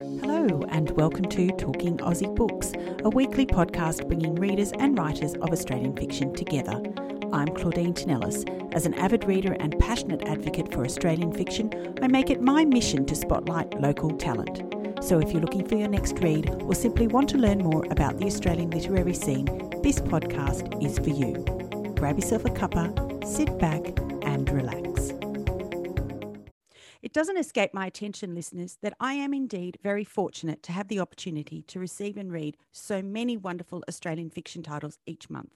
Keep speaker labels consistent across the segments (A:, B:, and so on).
A: Hello, and welcome to Talking Aussie Books, a weekly podcast bringing readers and writers of Australian fiction together. I'm Claudine Tinellis. As an avid reader and passionate advocate for Australian fiction, I make it my mission to spotlight local talent. So if you're looking for your next read or simply want to learn more about the Australian literary scene, this podcast is for you. Grab yourself a cuppa, sit back, and relax. It doesn't escape my attention, listeners, that I am indeed very fortunate to have the opportunity to receive and read so many wonderful Australian fiction titles each month.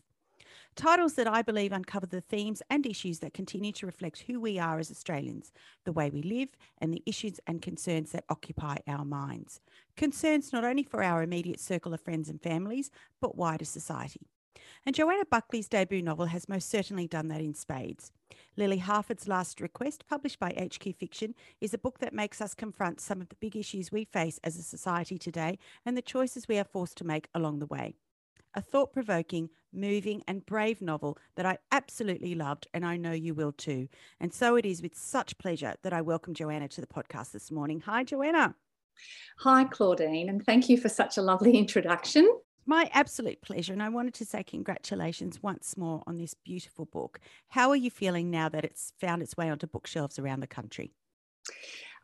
A: Titles that I believe uncover the themes and issues that continue to reflect who we are as Australians, the way we live, and the issues and concerns that occupy our minds. Concerns not only for our immediate circle of friends and families, but wider society. And Joanna Buckley's debut novel has most certainly done that in spades. Lily Harford's Last Request, published by HQ Fiction, is a book that makes us confront some of the big issues we face as a society today and the choices we are forced to make along the way. A thought provoking, moving, and brave novel that I absolutely loved, and I know you will too. And so it is with such pleasure that I welcome Joanna to the podcast this morning. Hi, Joanna.
B: Hi, Claudine, and thank you for such a lovely introduction.
A: My absolute pleasure. And I wanted to say congratulations once more on this beautiful book. How are you feeling now that it's found its way onto bookshelves around the country?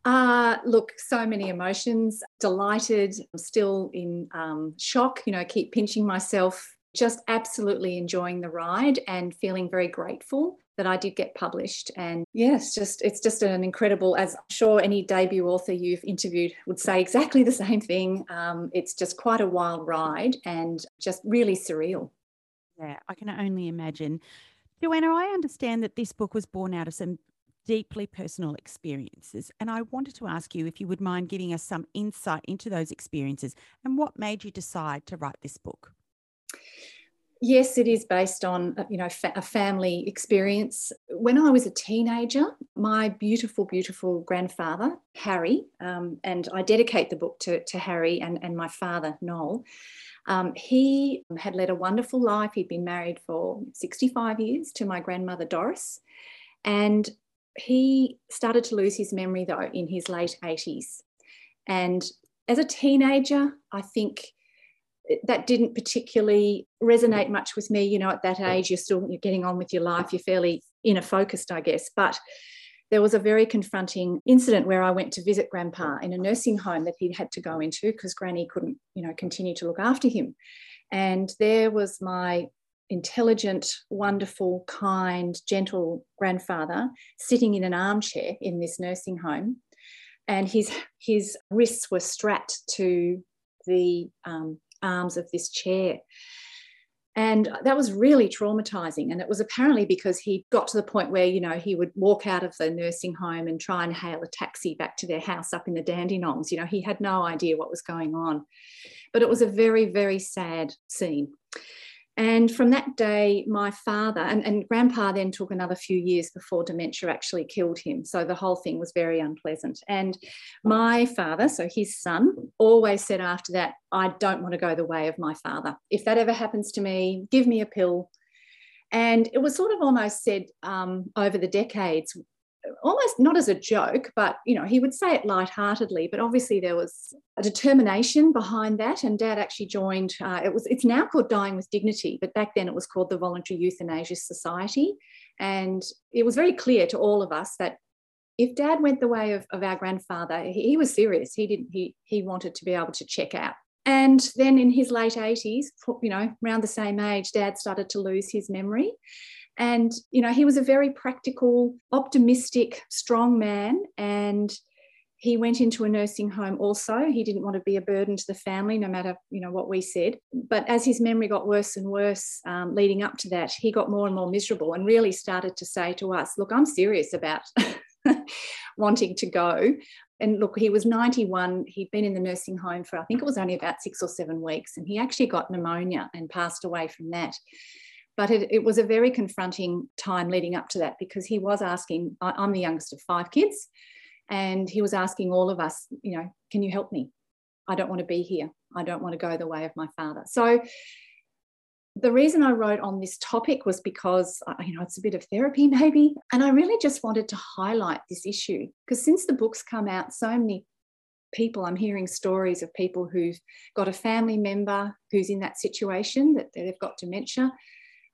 B: Uh, look, so many emotions. Delighted, I'm still in um, shock, you know, keep pinching myself, just absolutely enjoying the ride and feeling very grateful that I did get published. And yes, just it's just an incredible, as I'm sure any debut author you've interviewed would say exactly the same thing. Um, it's just quite a wild ride and just really surreal.
A: Yeah, I can only imagine. Joanna, I understand that this book was born out of some deeply personal experiences. And I wanted to ask you if you would mind giving us some insight into those experiences and what made you decide to write this book.
B: Yes, it is based on uh, you know a family experience. When I was a teenager, my beautiful, beautiful grandfather Harry, um, and I dedicate the book to, to Harry and, and my father Noel. Um, he had led a wonderful life. He'd been married for 65 years to my grandmother Doris, and he started to lose his memory though in his late 80s. And as a teenager, I think that didn't particularly resonate much with me. You know, at that age, you're still you're getting on with your life. You're fairly inner focused, I guess. But there was a very confronting incident where I went to visit Grandpa in a nursing home that he had to go into because Granny couldn't, you know, continue to look after him. And there was my intelligent, wonderful, kind, gentle grandfather sitting in an armchair in this nursing home, and his his wrists were strapped to the um, arms of this chair. And that was really traumatizing. And it was apparently because he got to the point where, you know, he would walk out of the nursing home and try and hail a taxi back to their house up in the Dandenongs. You know, he had no idea what was going on. But it was a very, very sad scene. And from that day, my father and, and grandpa then took another few years before dementia actually killed him. So the whole thing was very unpleasant. And my father, so his son, always said after that, I don't want to go the way of my father. If that ever happens to me, give me a pill. And it was sort of almost said um, over the decades almost not as a joke, but you know, he would say it lightheartedly. But obviously, there was a determination behind that. And Dad actually joined. Uh, it was it's now called Dying with Dignity, but back then it was called the Voluntary Euthanasia Society. And it was very clear to all of us that if Dad went the way of, of our grandfather, he, he was serious. He didn't. He he wanted to be able to check out. And then in his late 80s, you know, around the same age, Dad started to lose his memory. And, you know, he was a very practical, optimistic, strong man. And he went into a nursing home also. He didn't want to be a burden to the family, no matter, you know, what we said. But as his memory got worse and worse um, leading up to that, he got more and more miserable and really started to say to us, look, I'm serious about wanting to go. And look, he was 91. He'd been in the nursing home for, I think it was only about six or seven weeks. And he actually got pneumonia and passed away from that. But it, it, was a very confronting time leading up to that because he was asking, I'm the youngest of five kids, and he was asking all of us, you know, can you help me? I don't want to be here. I don't want to go the way of my father. So the reason I wrote on this topic was because, uh, you know, it's a bit of therapy maybe. And I really just wanted to highlight this issue because since the book's come out, so many people. I'm hearing stories of people who've got a family member who's in that situation that they've got dementia.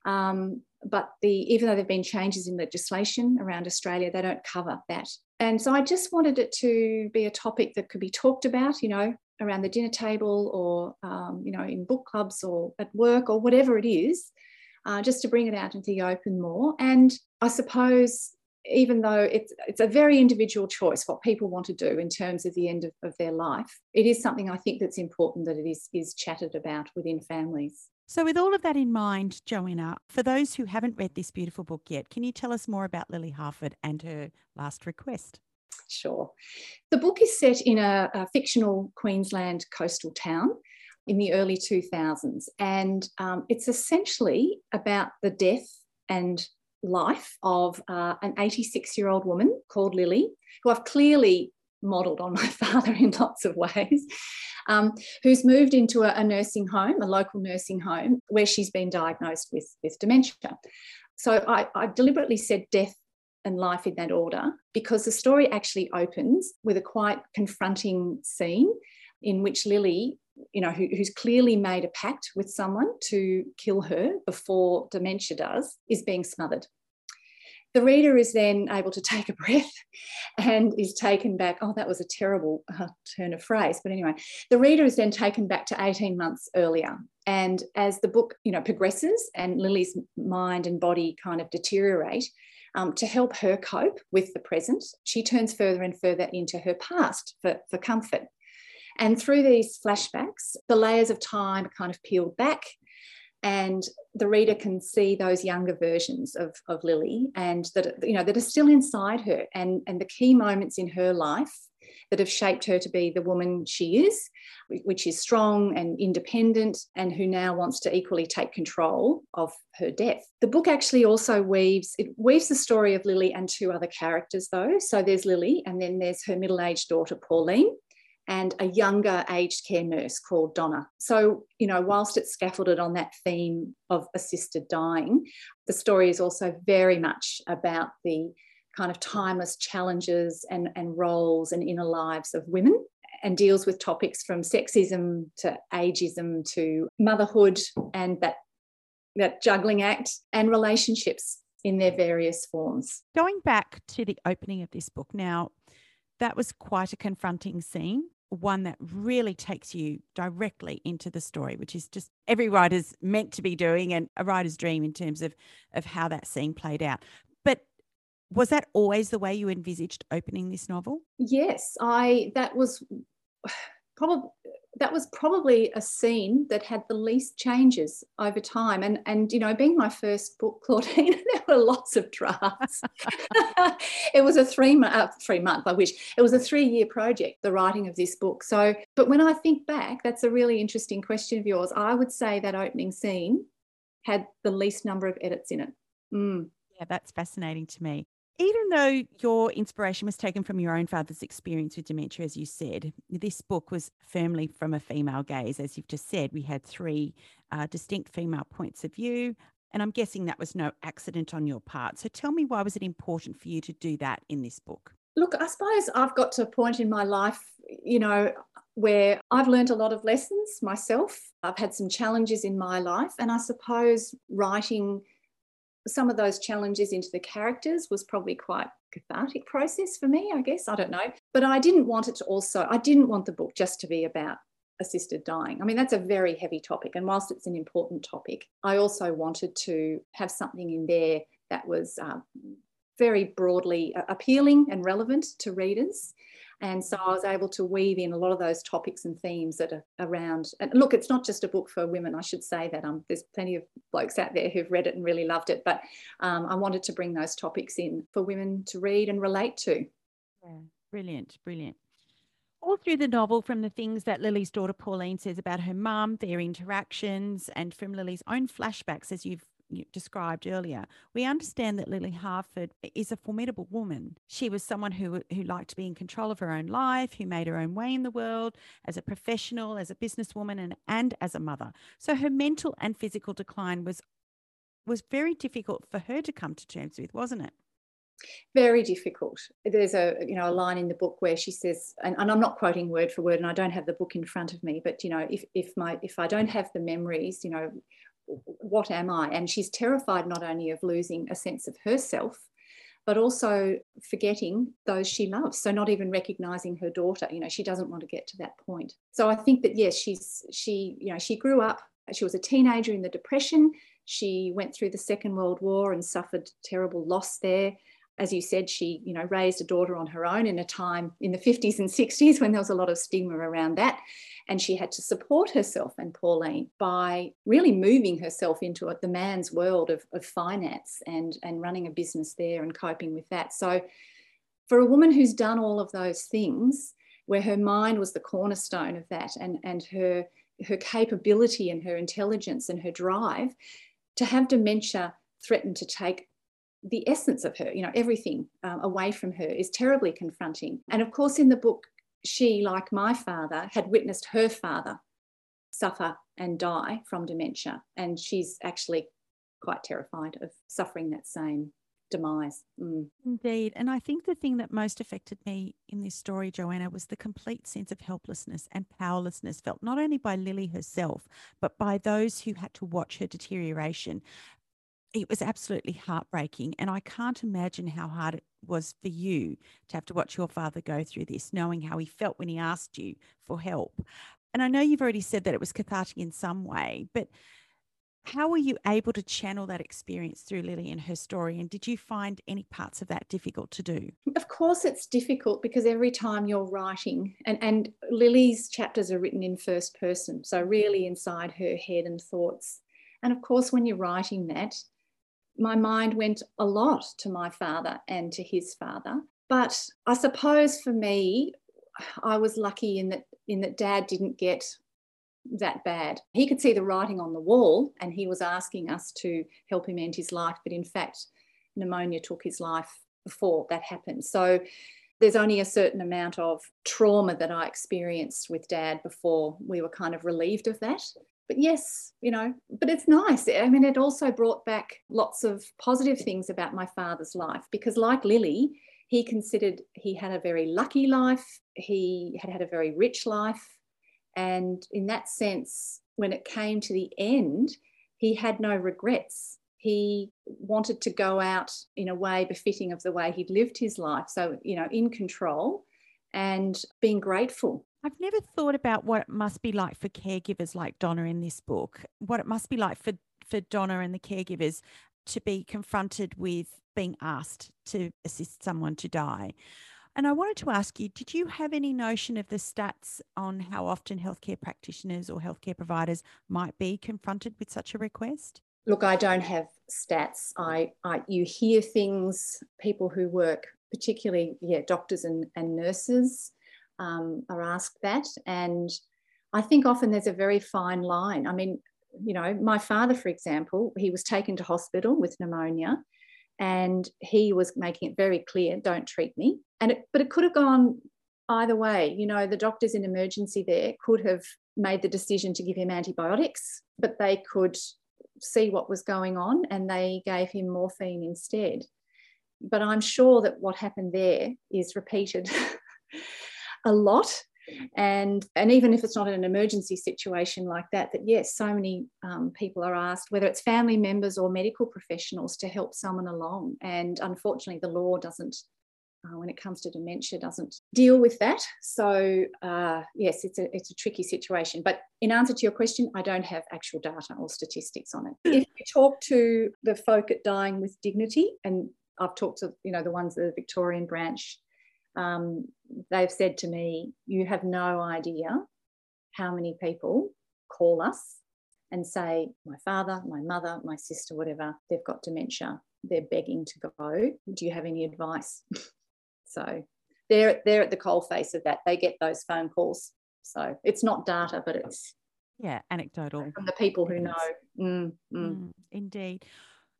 B: Um, but the even though there've been changes in legislation around Australia, they don't cover that. And so I just wanted it to be a topic that could be talked about, you know, around the dinner table or um, you know in book clubs or at work or whatever it is, uh, just to bring it out into the open more. And I suppose even though it's it's a very individual choice what people want to do in terms of the end of, of their life, it is something I think that's important that it is is chatted about within families.
A: So, with all of that in mind, Joanna, for those who haven't read this beautiful book yet, can you tell us more about Lily Harford and her last request?
B: Sure. The book is set in a, a fictional Queensland coastal town in the early 2000s, and um, it's essentially about the death and life of uh, an 86 year old woman called Lily, who I've clearly modelled on my father in lots of ways, um, who's moved into a, a, nursing home, a local nursing home, where she's been diagnosed with, with dementia. So I, I deliberately said death and life in that order because the story actually opens with a quite confronting scene in which Lily, you know, who, who's clearly made a pact with someone to kill her before dementia does, is being smothered. The reader is then able to take a breath and is taken back. Oh, that was a terrible uh, turn of phrase, but anyway, the reader is then taken back to 18 months earlier. And as the book, you know, progresses and Lily's mind and body kind of deteriorate, um, to help her cope with the present, she turns further and further into her past for, for comfort. And through these flashbacks, the layers of time kind of peeled back and the reader can see those younger versions of, of Lily and that you know that are still inside her and, and the key moments in her life that have shaped her to be the woman she is, which is strong and independent, and who now wants to equally take control of her death. The book actually also weaves it weaves the story of Lily and two other characters though. So there's Lily, and then there's her middle-aged daughter Pauline, and a younger aged care nurse called Donna. So, you know, whilst it's scaffolded on that theme of assisted dying, the story is also very much about the kind of timeless challenges and, and roles and inner lives of women and deals with topics from sexism to ageism to motherhood and that that juggling act and relationships in their various forms.
A: Going back to the opening of this book now, that was quite a confronting scene one that really takes you directly into the story, which is just every writer's meant to be doing and a writer's dream in terms of, of how that scene played out. But was that always the way you envisaged opening this novel?
B: Yes, I that was probably that was probably a scene that had the least changes over time. And, and you know, being my first book, Claudine, there were lots of drafts. it was a three month, uh, three month, I wish. It was a three year project, the writing of this book. So, but when I think back, that's a really interesting question of yours. I would say that opening scene had the least number of edits in it. Mm.
A: Yeah, that's fascinating to me. Even though your inspiration was taken from your own father's experience with dementia, as you said, this book was firmly from a female gaze. As you've just said, we had three uh, distinct female points of view. And I'm guessing that was no accident on your part. So tell me, why was it important for you to do that in this book?
B: Look, I suppose I've got to a point in my life, you know, where I've learned a lot of lessons myself. I've had some challenges in my life. And I suppose writing some of those challenges into the characters was probably quite cathartic process for me, I guess. I don't know. But I didn't want it to also, I didn't want the book just to be about assisted dying. I mean, that's a very heavy topic. And whilst it's an important topic, I also wanted to have something in there that was uh, very broadly appealing and relevant to readers. And so I was able to weave in a lot of those topics and themes that are around. And look, it's not just a book for women. I should say that um, there's plenty of blokes out there who've read it and really loved it. But um, I wanted to bring those topics in for women to read and relate to.
A: Yeah, brilliant, brilliant. All through the novel, from the things that Lily's daughter Pauline says about her mum, their interactions, and from Lily's own flashbacks, as you've described earlier, we understand that Lily Harford is a formidable woman. She was someone who, who liked to be in control of her own life, who made her own way in the world as a professional, as a businesswoman, and, and as a mother. So her mental and physical decline was was very difficult for her to come to terms with, wasn't it?
B: very difficult there's a you know a line in the book where she says and, and, i'm not quoting word for word and i don't have the book in front of me but you know if if my if i don't have the memories you know what am i? And she's terrified not only of losing a sense of herself but also forgetting those she loves. So not even recognizing her daughter you know she doesn't want to get to that point. So i think that yes she's she you know she grew up she was a teenager in the depression. She went through the second world war and suffered terrible loss there as you said, she, you know, raised a daughter on her own in a time in the 50s and 60s when there was a lot of stigma around that. And she had to support herself and Pauline by really moving herself into the man's world of, of finance and, and running a business there and coping with that. So for a woman who's done all of those things, where her mind was the cornerstone of that and, and her, her capability and her intelligence and her drive, to have dementia threaten to take the essence of her, you know, everything um, away from her is terribly confronting. And of course, in the book, she, like my father, had witnessed her father suffer and die from dementia. And she's actually quite terrified of suffering that same demise. Mm.
A: Indeed. And I think the thing that most affected me in this story, Joanna, was the complete sense of helplessness and powerlessness felt not only by Lily herself, but by those who had to watch her deterioration it was absolutely heartbreaking. And I can't imagine how hard it was for you to have to watch your father go through this, knowing how he felt when he asked you for help. And I know you've already said that it was cathartic in some way, but how were you able to channel that experience through Lily and her story? And did you find any parts of that difficult to do?
B: Of course, it's difficult because every time you're writing, and, and Lily's chapters are written in first person, so really inside her head and thoughts. And of course, when you're writing that, my mind went a lot to my father and to his father. But I suppose for me, I was lucky in that in that dad didn't get that bad. He could see the writing on the wall and he was asking us to help him end his life, but in fact, pneumonia took his life before that happened. So there's only a certain amount of trauma that I experienced with dad before we were kind of relieved of that but yes, you know, but it's nice. I mean, it also brought back lots of positive things about my father's life because, like Lily, he considered he had a very lucky life, he had had a very rich life. And in that sense, when it came to the end, he had no regrets. He wanted to go out in a way befitting of the way he'd lived his life. So, you know, in control and being grateful
A: I've never thought about what it must be like for caregivers like Donna in this book, what it must be like for, for Donna and the caregivers to be confronted with being asked to assist someone to die. And I wanted to ask you, did you have any notion of the stats on how often healthcare practitioners or healthcare providers might be confronted with such a request?
B: Look, I don't have stats. I, I you hear things, people who work, particularly yeah, doctors and, and nurses, um, are asked that. And I think often there's a very fine line. I mean, you know, my father, for example, he was taken to hospital with pneumonia and he was making it very clear don't treat me. And it, but it could have gone either way. You know, the doctors in emergency there could have made the decision to give him antibiotics, but they could see what was going on and they gave him morphine instead. But I'm sure that what happened there is repeated a lot. And and even if it's not an emergency situation like that that yes so many um, people are asked whether it's family members or medical professionals to help someone along. And unfortunately the law doesn't uh, when it comes to dementia doesn't deal with that. So uh, yes it's a, it's a tricky situation. But in answer to your question i don't have actual data or statistics on it. If you talk to the folk at dying with dignity and i've talked to you know the ones at the victorian branch um, they've said to me, You have no idea how many people call us and say, My father, my mother, my sister, whatever, they've got dementia. They're begging to go. Do you have any advice? so they're, they're at the coal face of that. They get those phone calls. So it's not data, but it's
A: yeah, anecdotal
B: from the people who know. Mm, mm.
A: Mm, indeed.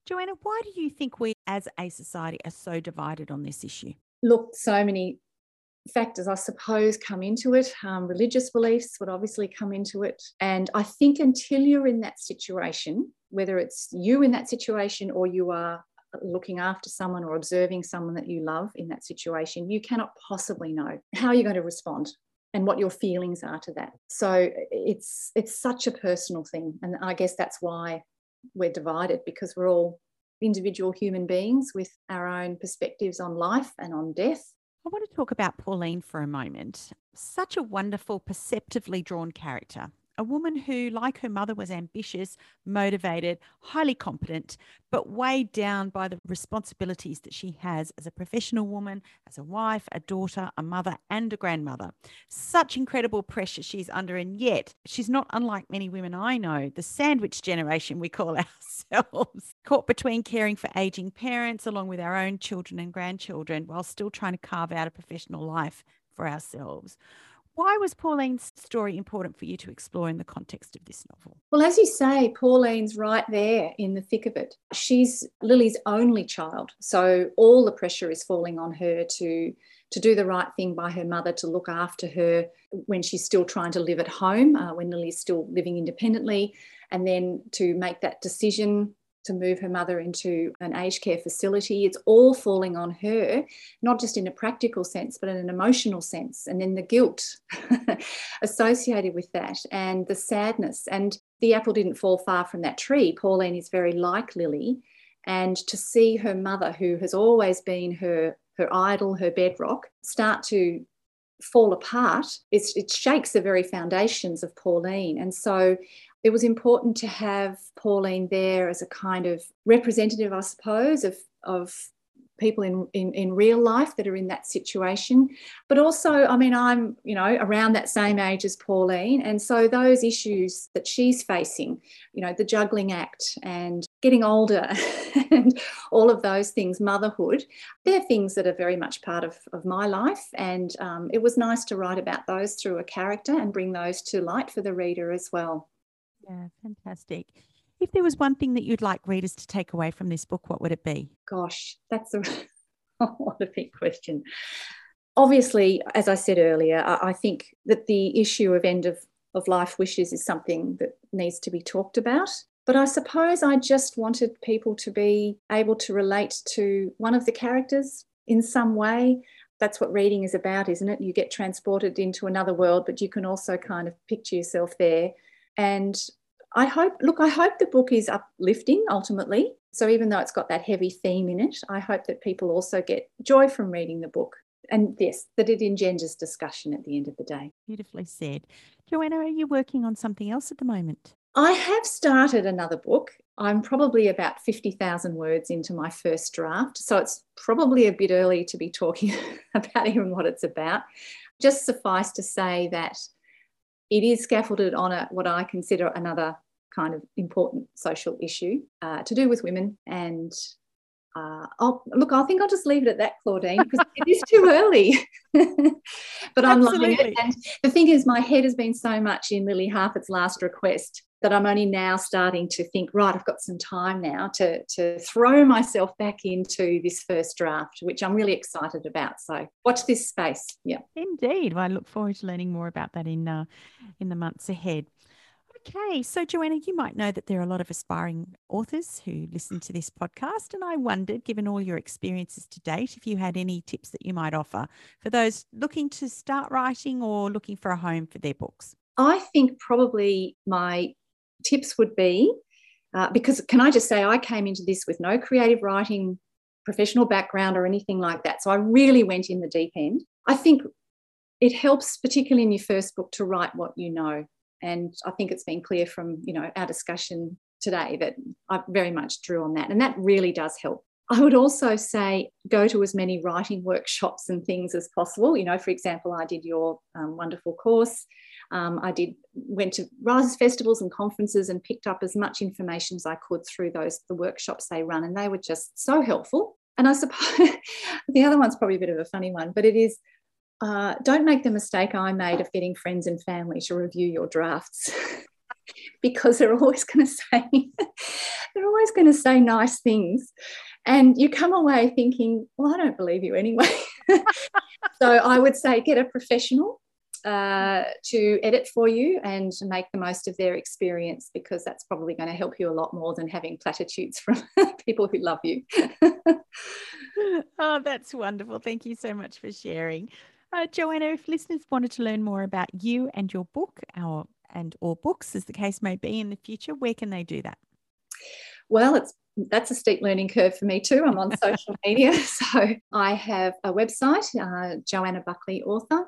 A: Joanna, why do you think we as a society are so divided on this issue?
B: Look, so many factors, I suppose, come into it. Um, religious beliefs would obviously come into it. And I think until you're in that situation, whether it's you in that situation or you are looking after someone or observing someone that you love in that situation, you cannot possibly know how you're going to respond and what your feelings are to that. So it's it's such a personal thing, and I guess that's why we're divided because we're all individual human beings with our own perspectives on life and on death.
A: I want to talk about Pauline for a moment. Such a wonderful, perceptively drawn character a woman who, like her mother, was ambitious, motivated, highly competent, but weighed down by the responsibilities that she has as a professional woman, as a wife, a daughter, a mother, and a grandmother. Such incredible pressure she's under, and yet she's not unlike many women I know, the sandwich generation we call ourselves, caught between caring for aging parents along with our own children and grandchildren while still trying to carve out a professional life for ourselves. Why was Pauline's story important for you to explore in the context of this novel?
B: Well, as you say, Pauline's right there in the thick of it. She's Lily's only child, so all the pressure is falling on her to to do the right thing by her mother, to look after her when she's still trying to live at home, uh, when Lily's still living independently, and then to make that decision to move her mother into an aged care facility. It's all falling on her, not just in a practical sense, but in an emotional sense. And then the guilt associated with that and the sadness. And the apple didn't fall far from that tree. Pauline is very like Lily. And to see her mother, who has always been her, her idol, her bedrock, start to fall apart, it shakes the very foundations of Pauline. And so it was important to have Pauline there as a kind of representative, I suppose, of, of people in, in, in real life that are in that situation. But also, I mean, I'm, you know, around that same age as Pauline. And so those issues that she's facing, you know, the juggling act and getting older and all of those things, motherhood, they're things that are very much part of, of my life. And um, it was nice to write about those through a character and bring those to light for the reader as well.
A: Yeah, fantastic. If there was one thing that you'd like readers to take away from this book, what would it be?
B: Gosh, that's a, what a big question. Obviously, as I said earlier, I, think that the issue of end of, of life wishes is something that needs to be talked about. But I suppose I just wanted people to be able to relate to one of the characters in some way. That's what reading is about, isn't it? You get transported into another world, but you can also kind of picture yourself there and I hope, look, I hope the book is uplifting ultimately. So even though it's got that heavy theme in it, I hope that people also get joy from reading the book. And yes, that it engenders discussion at the end of the day.
A: Beautifully said. Joanna, are you working on something else at the moment?
B: I have started another book. I'm probably about 50,000 words into my first draft. So it's probably a bit early to be talking about even what it's about. Just suffice to say that it is scaffolded on a, what I consider another kind of important social issue uh, to do with women. And uh, look, I think I'll just leave it at that, Claudine, because it is too early. but I'm loving it. And the thing is, my head has been so much in Lily Harford's last request that I'm only now starting to think, right, I've got some time now to, to throw myself back into this first draft, which I'm really excited about. So watch this space. Yeah.
A: Indeed. Well, I look forward to learning more about that in uh, in the months ahead. Okay, so Joanna, you might know that there are a lot of aspiring authors who listen to this podcast, and I wondered, given all your experiences to date, if you had any tips that you might offer for those looking to start writing or looking for a home for their books.
B: I think probably my tips would be uh, because can I just say, I came into this with no creative writing professional background or anything like that. So I really went in the deep end. I think it helps, particularly in your first book, to write what you know. And I think it's been clear from you know our discussion today that I very much drew on that, and that really does help. I would also say go to as many writing workshops and things as possible. You know, for example, I did your um, wonderful course. Um, I did went to writers festivals and conferences and picked up as much information as I could through those the workshops they run, and they were just so helpful. And I suppose the other one's probably a bit of a funny one, but it is uh, don't make the mistake I made of getting friends and family to review your drafts. because they're always going to say they're always going to say nice things and you come away thinking well i don't believe you anyway so i would say get a professional uh, to edit for you and make the most of their experience because that's probably going to help you a lot more than having platitudes from people who love you.
A: oh, that's wonderful. Thank you so much for sharing. Uh, Joanna, if listeners wanted to learn more about you and your book, our and or books, as the case may be in the future, where can they do that?
B: Well, it's that's a steep learning curve for me too. I'm on social media. So I have a website, uh, Joanna Buckley Author,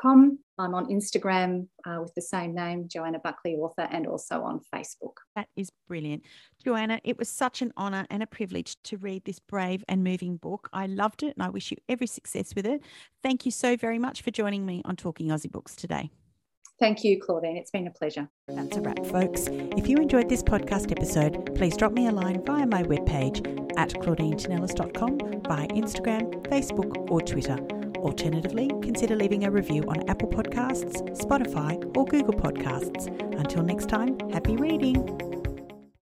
B: com. I'm on Instagram uh, with the same name, Joanna Buckley Author, and also on Facebook.
A: That is brilliant. Joanna, it was such an honour and a privilege to read this brave and moving book. I loved it and I wish you every success with it. Thank you so very much for joining me on Talking Aussie Books today.
B: Thank you, Claudine. It's been a pleasure.
A: That's a wrap, folks. If you enjoyed this podcast episode, please drop me a line via my webpage at claudinetinellis.com, via Instagram, Facebook, or Twitter. Alternatively, consider leaving a review on Apple Podcasts, Spotify, or Google Podcasts. Until next time, happy reading!